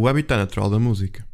o habitat natural da música.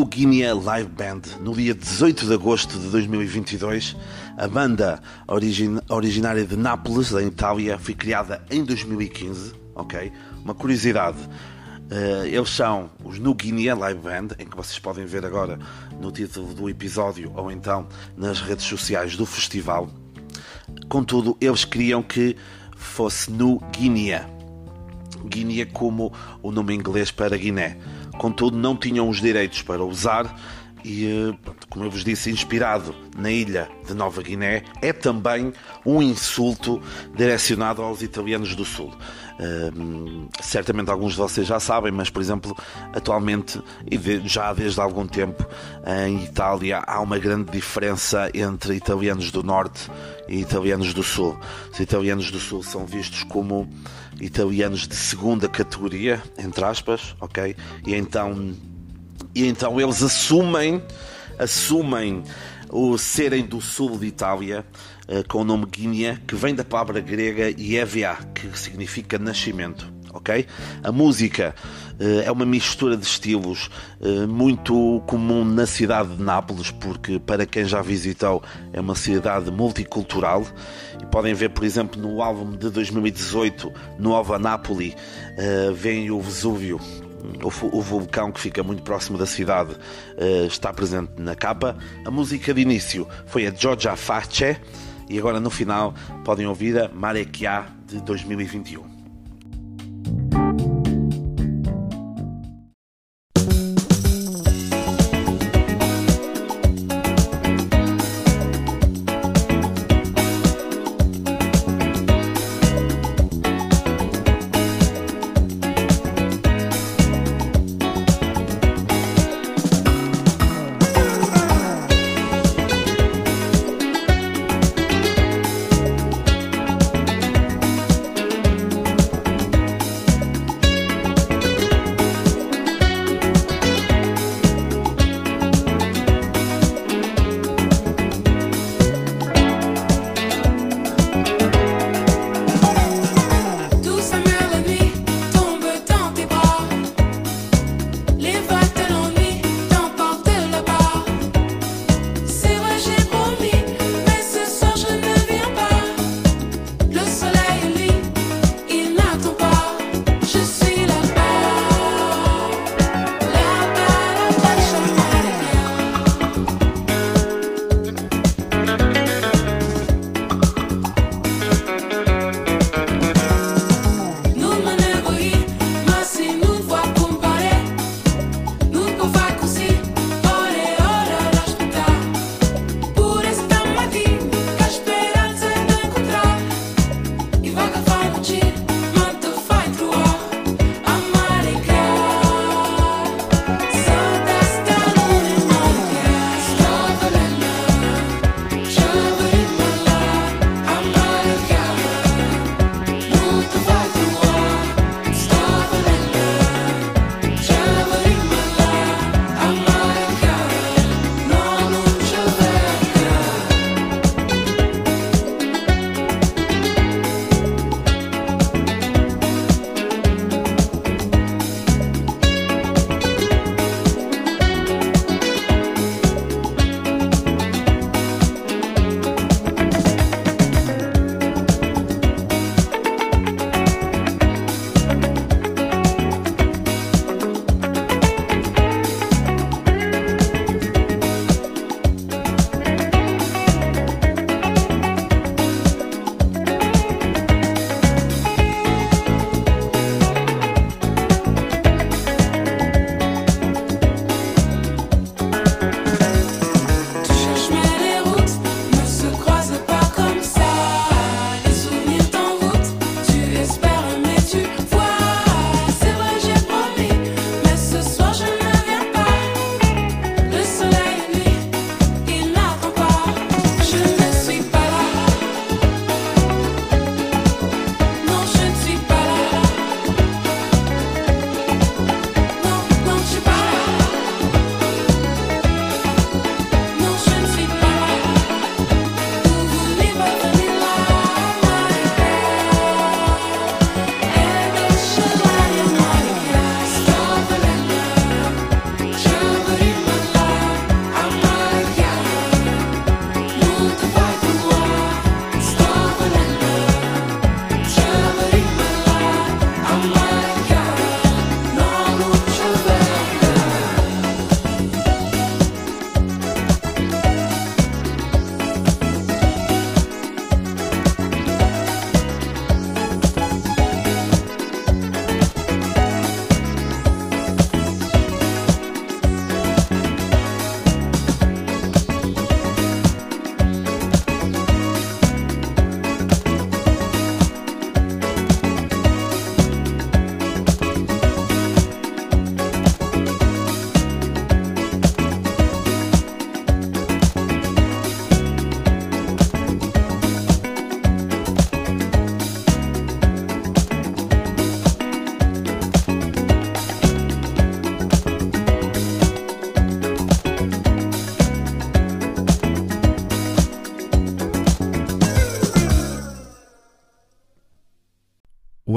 No Guinea Live Band no dia 18 de agosto de 2022. A banda origin, originária de Nápoles, da Itália, foi criada em 2015. Ok? Uma curiosidade. Uh, eles são os No Guinea Live Band, em que vocês podem ver agora no título do episódio ou então nas redes sociais do festival. Contudo, eles queriam que fosse no Guiné. Guiné como o nome inglês para Guiné contudo não tinham os direitos para usar e, eh, como eu vos disse, inspirado na ilha de Nova Guiné, é também um insulto direcionado aos italianos do Sul. Uh, certamente alguns de vocês já sabem, mas por exemplo, atualmente e já desde algum tempo em Itália há uma grande diferença entre italianos do Norte e italianos do Sul. Os italianos do Sul são vistos como italianos de segunda categoria, entre aspas, ok? E então e então eles assumem, assumem o serem do sul de Itália, uh, com o nome Guiné, que vem da palavra grega Ievia, que significa nascimento. Ok? A música uh, é uma mistura de estilos uh, muito comum na cidade de Nápoles, porque para quem já visitou é uma cidade multicultural. E podem ver, por exemplo, no álbum de 2018, Nova Napoli, vem o Vesúvio o, o, vulcão que fica muito próximo da cidade uh, está presente na capa. A música de início foi a Georgia Face e agora no final podem ouvir a Marekia de 2021.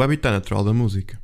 Habitat natural da música.